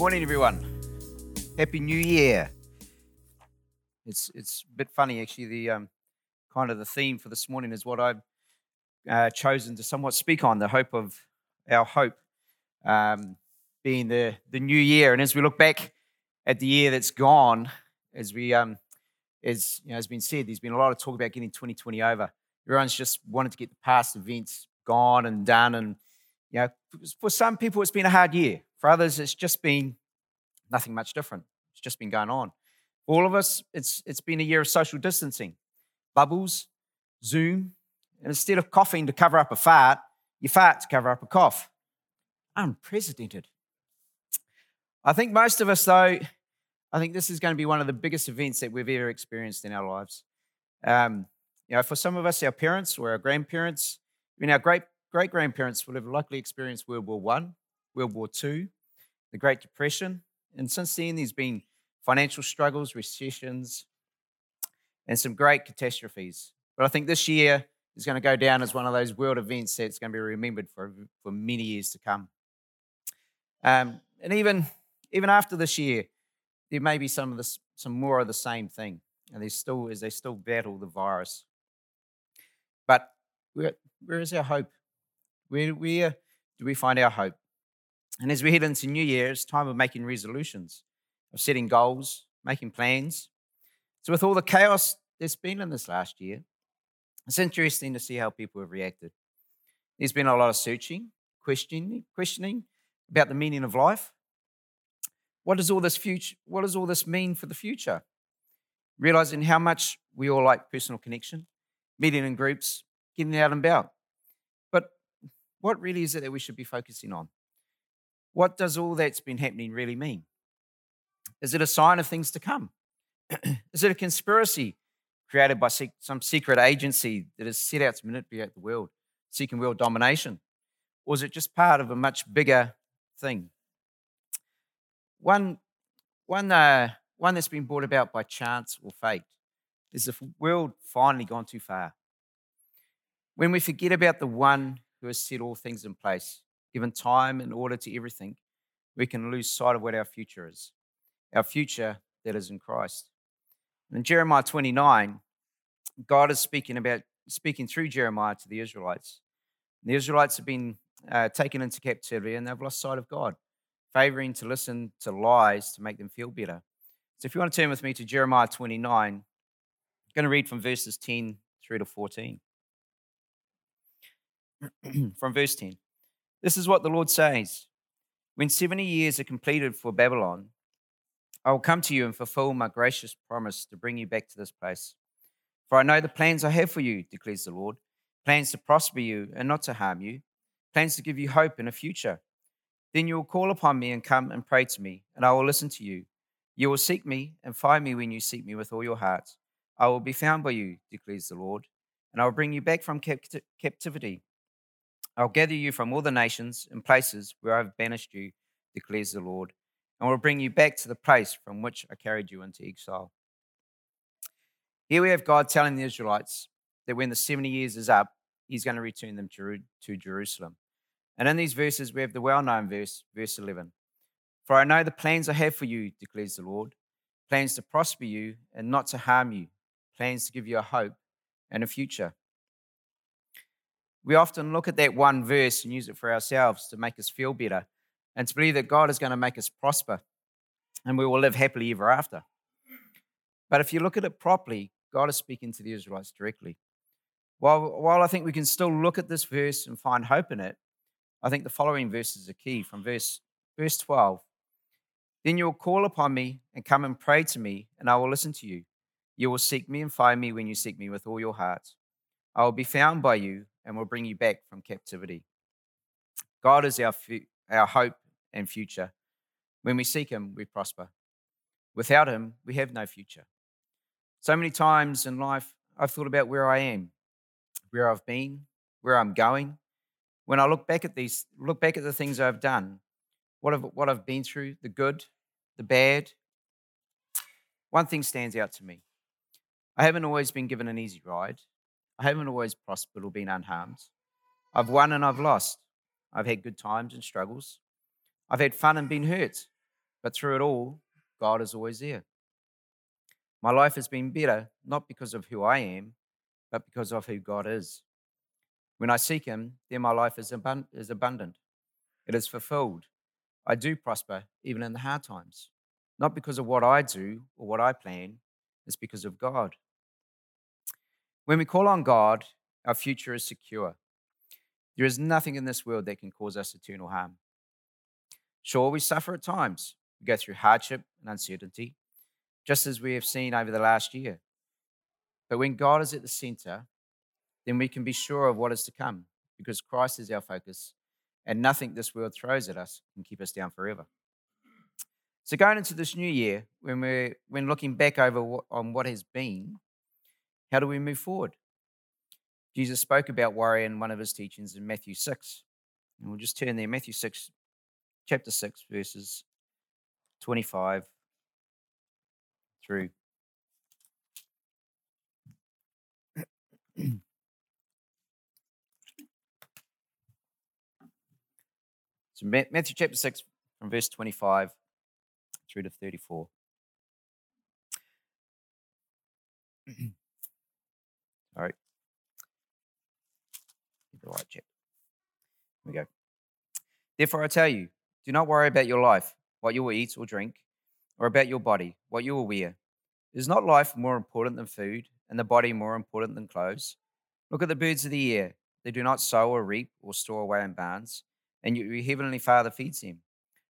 Morning, everyone. Happy New Year. It's it's a bit funny actually. The um, kind of the theme for this morning is what I've uh, chosen to somewhat speak on the hope of our hope um, being the the new year. And as we look back at the year that's gone, as we um, as you know, has been said, there's been a lot of talk about getting 2020 over. Everyone's just wanted to get the past events gone and done, and you know, for some people it's been a hard year. For others, it's just been nothing much different. It's just been going on. For all of us, it's it's been a year of social distancing, bubbles, Zoom, and instead of coughing to cover up a fart, you fart to cover up a cough. Unprecedented. I think most of us, though, I think this is going to be one of the biggest events that we've ever experienced in our lives. Um, you know, for some of us, our parents or our grandparents, mean, our great great grandparents would have likely experienced World War One, World War Two, the Great Depression, and since then there's been financial struggles, recessions, and some great catastrophes. But I think this year is going to go down as one of those world events that's going to be remembered for, for many years to come. Um, and even even after this year, there may be some of this, some more of the same thing, and they still, as they still battle the virus. But where, where is our hope? Where, where do we find our hope? And as we head into New Year, it's time of making resolutions, of setting goals, making plans. So, with all the chaos there's been in this last year, it's interesting to see how people have reacted. There's been a lot of searching, questioning, questioning about the meaning of life. What does all this future? What does all this mean for the future? Realizing how much we all like personal connection, meeting in groups, getting out and about. But what really is it that we should be focusing on? What does all that's been happening really mean? Is it a sign of things to come? is it a conspiracy created by some secret agency that is set out to manipulate the world, seeking world domination? Or is it just part of a much bigger thing? One, one, uh, one that's been brought about by chance or fate is the world finally gone too far. When we forget about the one who has set all things in place, given time and order to everything, we can lose sight of what our future is. Our future that is in Christ. In Jeremiah 29, God is speaking about speaking through Jeremiah to the Israelites. The Israelites have been uh, taken into captivity and they've lost sight of God, favoring to listen to lies to make them feel better. So if you want to turn with me to Jeremiah 29, I'm going to read from verses 10 through to 14. from verse 10. This is what the Lord says When 70 years are completed for Babylon, I will come to you and fulfill my gracious promise to bring you back to this place. For I know the plans I have for you, declares the Lord plans to prosper you and not to harm you, plans to give you hope in a future. Then you will call upon me and come and pray to me, and I will listen to you. You will seek me and find me when you seek me with all your heart. I will be found by you, declares the Lord, and I will bring you back from capt- captivity. I'll gather you from all the nations and places where I've banished you, declares the Lord, and will bring you back to the place from which I carried you into exile. Here we have God telling the Israelites that when the 70 years is up, he's going to return them to Jerusalem. And in these verses, we have the well known verse, verse 11. For I know the plans I have for you, declares the Lord plans to prosper you and not to harm you, plans to give you a hope and a future. We often look at that one verse and use it for ourselves to make us feel better and to believe that God is going to make us prosper and we will live happily ever after. But if you look at it properly, God is speaking to the Israelites directly. While, while I think we can still look at this verse and find hope in it, I think the following verses are key from verse, verse 12. Then you will call upon me and come and pray to me, and I will listen to you. You will seek me and find me when you seek me with all your heart. I will be found by you and will bring you back from captivity. God is our, our hope and future. When we seek Him, we prosper. Without Him, we have no future. So many times in life, I've thought about where I am, where I've been, where I'm going. When I look back at these, look back at the things I've done, what I've, what I've been through, the good, the bad, one thing stands out to me. I haven't always been given an easy ride. I haven't always prospered or been unharmed. I've won and I've lost. I've had good times and struggles. I've had fun and been hurt. But through it all, God is always there. My life has been better, not because of who I am, but because of who God is. When I seek Him, then my life is, abund- is abundant. It is fulfilled. I do prosper, even in the hard times. Not because of what I do or what I plan, it's because of God. When we call on God, our future is secure. There is nothing in this world that can cause us eternal harm. Sure, we suffer at times. We go through hardship and uncertainty, just as we have seen over the last year. But when God is at the center, then we can be sure of what is to come because Christ is our focus and nothing this world throws at us can keep us down forever. So, going into this new year, when we're when looking back over what, on what has been, how do we move forward? Jesus spoke about worry in one of his teachings in Matthew 6. And we'll just turn there, Matthew 6, chapter 6, verses 25 through. so, Matthew chapter 6, from verse 25 through to 34. Right chapter. Here we go. Therefore, I tell you, do not worry about your life, what you will eat or drink, or about your body, what you will wear. Is not life more important than food, and the body more important than clothes? Look at the birds of the air. They do not sow or reap or store away in barns, and your heavenly Father feeds them.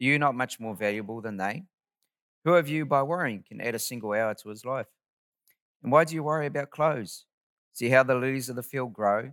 Are you not much more valuable than they? Who of you, by worrying, can add a single hour to his life? And why do you worry about clothes? See how the lilies of the field grow?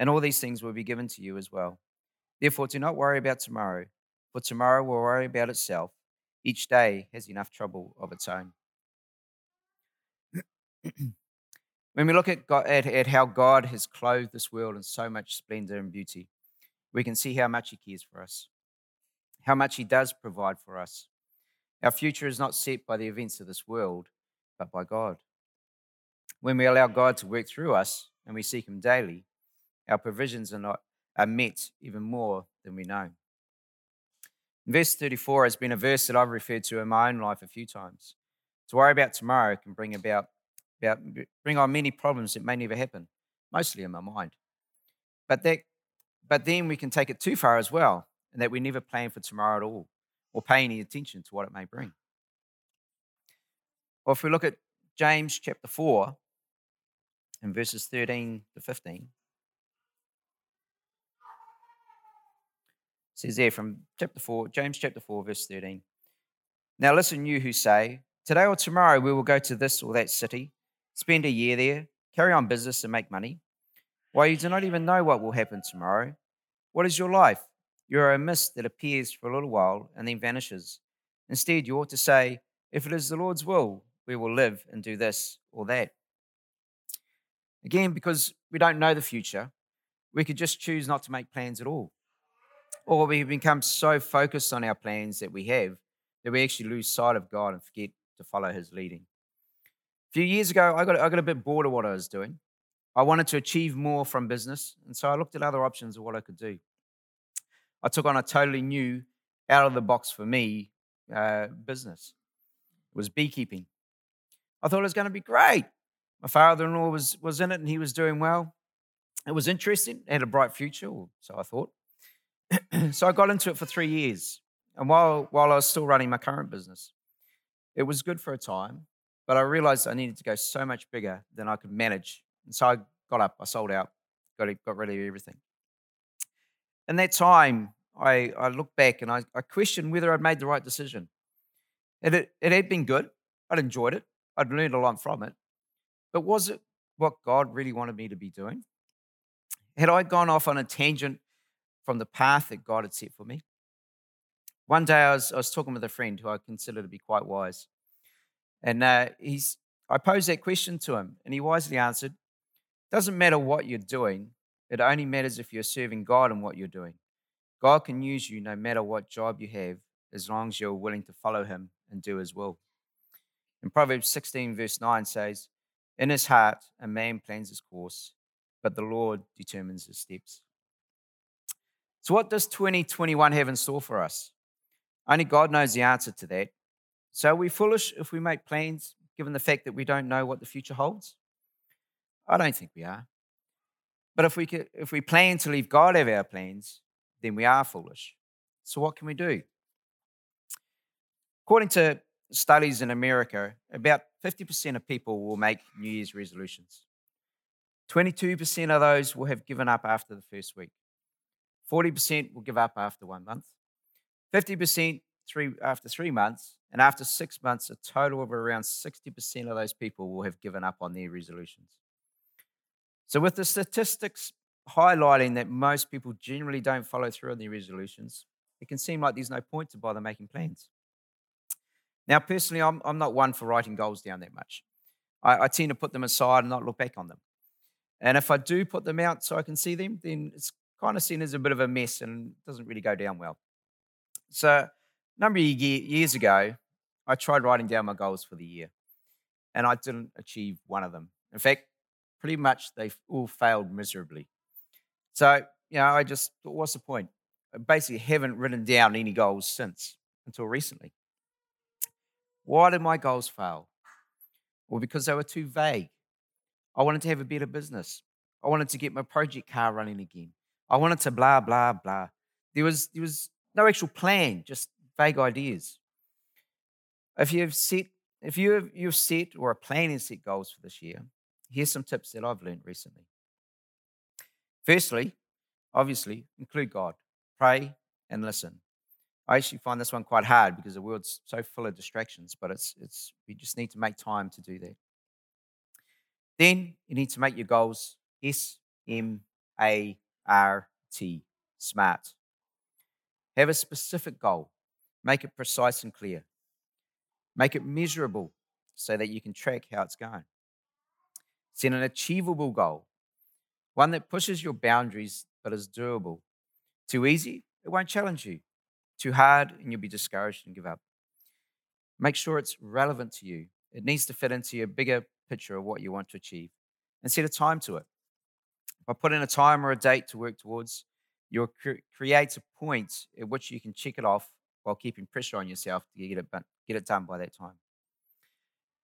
and all these things will be given to you as well. Therefore, do not worry about tomorrow, for tomorrow will worry about itself. Each day has enough trouble of its own. when we look at, God, at, at how God has clothed this world in so much splendor and beauty, we can see how much He cares for us, how much He does provide for us. Our future is not set by the events of this world, but by God. When we allow God to work through us and we seek Him daily, our provisions are, not, are met even more than we know. Verse 34 has been a verse that I've referred to in my own life a few times. To worry about tomorrow can bring about, about bring on many problems that may never happen, mostly in my mind. But that but then we can take it too far as well, and that we never plan for tomorrow at all or pay any attention to what it may bring. Or if we look at James chapter 4 and verses 13 to 15, says there from chapter 4, James chapter 4, verse 13. Now listen, you who say, Today or tomorrow we will go to this or that city, spend a year there, carry on business and make money. Why, you do not even know what will happen tomorrow. What is your life? You are a mist that appears for a little while and then vanishes. Instead, you ought to say, If it is the Lord's will, we will live and do this or that. Again, because we don't know the future, we could just choose not to make plans at all. Or we become so focused on our plans that we have that we actually lose sight of God and forget to follow His leading. A few years ago, I got, I got a bit bored of what I was doing. I wanted to achieve more from business, and so I looked at other options of what I could do. I took on a totally new, out of the box for me uh, business. It was beekeeping. I thought it was going to be great. My father-in-law was was in it, and he was doing well. It was interesting. It had a bright future, so I thought. so I got into it for three years, and while while I was still running my current business, it was good for a time. But I realized I needed to go so much bigger than I could manage, and so I got up. I sold out, got got rid of everything in that time, I, I look back and I, I questioned whether I'd made the right decision. It, it had been good. I'd enjoyed it. I'd learned a lot from it. But was it what God really wanted me to be doing? Had I gone off on a tangent from the path that God had set for me? One day I was, I was talking with a friend who I consider to be quite wise. And uh, he's, I posed that question to him, and he wisely answered, Doesn't matter what you're doing, it only matters if you're serving God in what you're doing. God can use you no matter what job you have, as long as you're willing to follow him and do his will. And Proverbs 16, verse 9 says, In his heart, a man plans his course, but the Lord determines his steps. So, what does 2021 have in store for us? Only God knows the answer to that. So, are we foolish if we make plans given the fact that we don't know what the future holds? I don't think we are. But if we, could, if we plan to leave God of our plans, then we are foolish. So, what can we do? According to studies in America, about 50% of people will make New Year's resolutions. 22% of those will have given up after the first week. 40% will give up after one month. 50% three, after three months. And after six months, a total of around 60% of those people will have given up on their resolutions. So, with the statistics highlighting that most people generally don't follow through on their resolutions, it can seem like there's no point to bother making plans. Now, personally, I'm, I'm not one for writing goals down that much. I, I tend to put them aside and not look back on them. And if I do put them out so I can see them, then it's kind of seen as a bit of a mess and doesn't really go down well. So, a number of years ago, I tried writing down my goals for the year, and I didn't achieve one of them. In fact, pretty much they all failed miserably. So, you know, I just thought, what's the point? I basically haven't written down any goals since until recently. Why did my goals fail? Well, because they were too vague. I wanted to have a better business. I wanted to get my project car running again. I wanted to blah, blah, blah. There was, there was no actual plan, just vague ideas. If you've set, if you have, you've set or are planning to set goals for this year, here's some tips that I've learned recently. Firstly, obviously, include God. Pray and listen. I actually find this one quite hard because the world's so full of distractions, but it's, it's, we just need to make time to do that. Then you need to make your goals S M A R T, SMART. Have a specific goal, make it precise and clear, make it measurable so that you can track how it's going. Set an achievable goal, one that pushes your boundaries but is doable. Too easy, it won't challenge you. Too hard, and you'll be discouraged and give up. Make sure it's relevant to you. It needs to fit into your bigger picture of what you want to achieve and set a time to it. By putting a time or a date to work towards, you'll cre- create a point at which you can check it off while keeping pressure on yourself to get it, get it done by that time.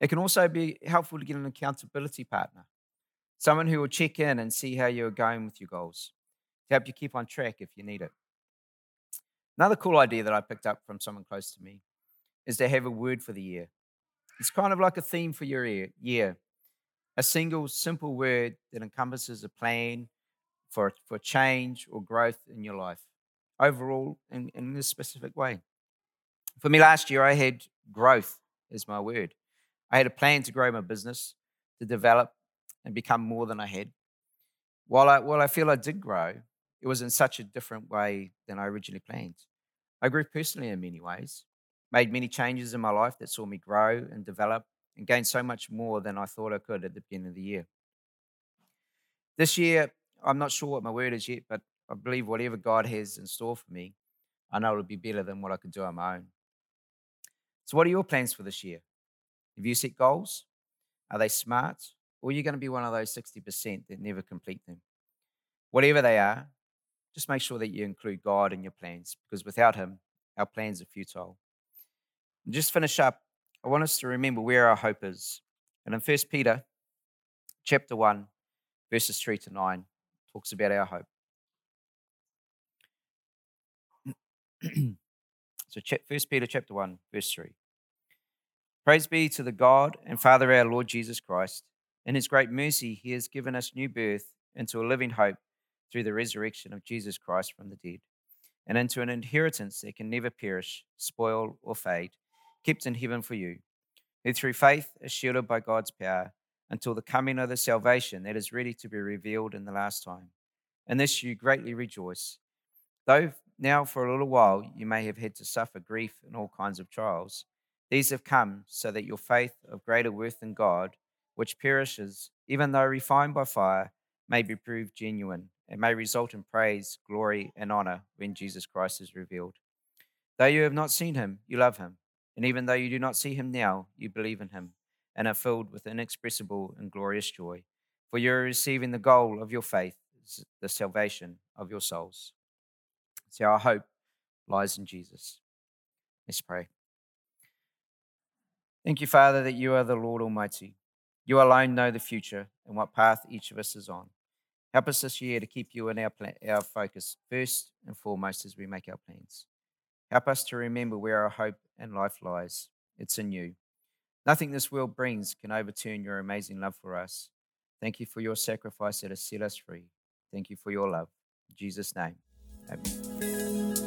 It can also be helpful to get an accountability partner, someone who will check in and see how you're going with your goals to help you keep on track if you need it. Another cool idea that I picked up from someone close to me is to have a word for the year. It's kind of like a theme for your year, a single simple word that encompasses a plan for, for change or growth in your life overall in, in specific way. For me last year, I had growth as my word. I had a plan to grow my business, to develop and become more than I had. While I, while I feel I did grow, it was in such a different way than I originally planned. I grew personally in many ways, made many changes in my life that saw me grow and develop and gain so much more than I thought I could at the beginning of the year. This year, I'm not sure what my word is yet, but I believe whatever God has in store for me, I know it'll be better than what I could do on my own. So, what are your plans for this year? Have you set goals? Are they smart? Or are you going to be one of those 60% that never complete them? Whatever they are, just make sure that you include God in your plans because without Him, our plans are futile. And just finish up, I want us to remember where our hope is. And in 1 Peter chapter 1, verses 3 to 9, talks about our hope. so 1 Peter chapter 1, verse 3. Praise be to the God and Father our Lord Jesus Christ. In his great mercy, he has given us new birth into a living hope through the resurrection of Jesus Christ from the dead, and into an inheritance that can never perish, spoil, or fade, kept in heaven for you, who through faith are shielded by God's power until the coming of the salvation that is ready to be revealed in the last time. In this you greatly rejoice. Though now for a little while you may have had to suffer grief and all kinds of trials, These have come so that your faith of greater worth than God, which perishes, even though refined by fire, may be proved genuine and may result in praise, glory, and honor when Jesus Christ is revealed. Though you have not seen him, you love him. And even though you do not see him now, you believe in him and are filled with inexpressible and glorious joy. For you are receiving the goal of your faith, the salvation of your souls. See, our hope lies in Jesus. Let's pray. Thank you, Father, that you are the Lord Almighty. You alone know the future and what path each of us is on. Help us this year to keep you in our, plan, our focus first and foremost as we make our plans. Help us to remember where our hope and life lies. It's in you. Nothing this world brings can overturn your amazing love for us. Thank you for your sacrifice that has set us free. Thank you for your love. In Jesus' name, amen.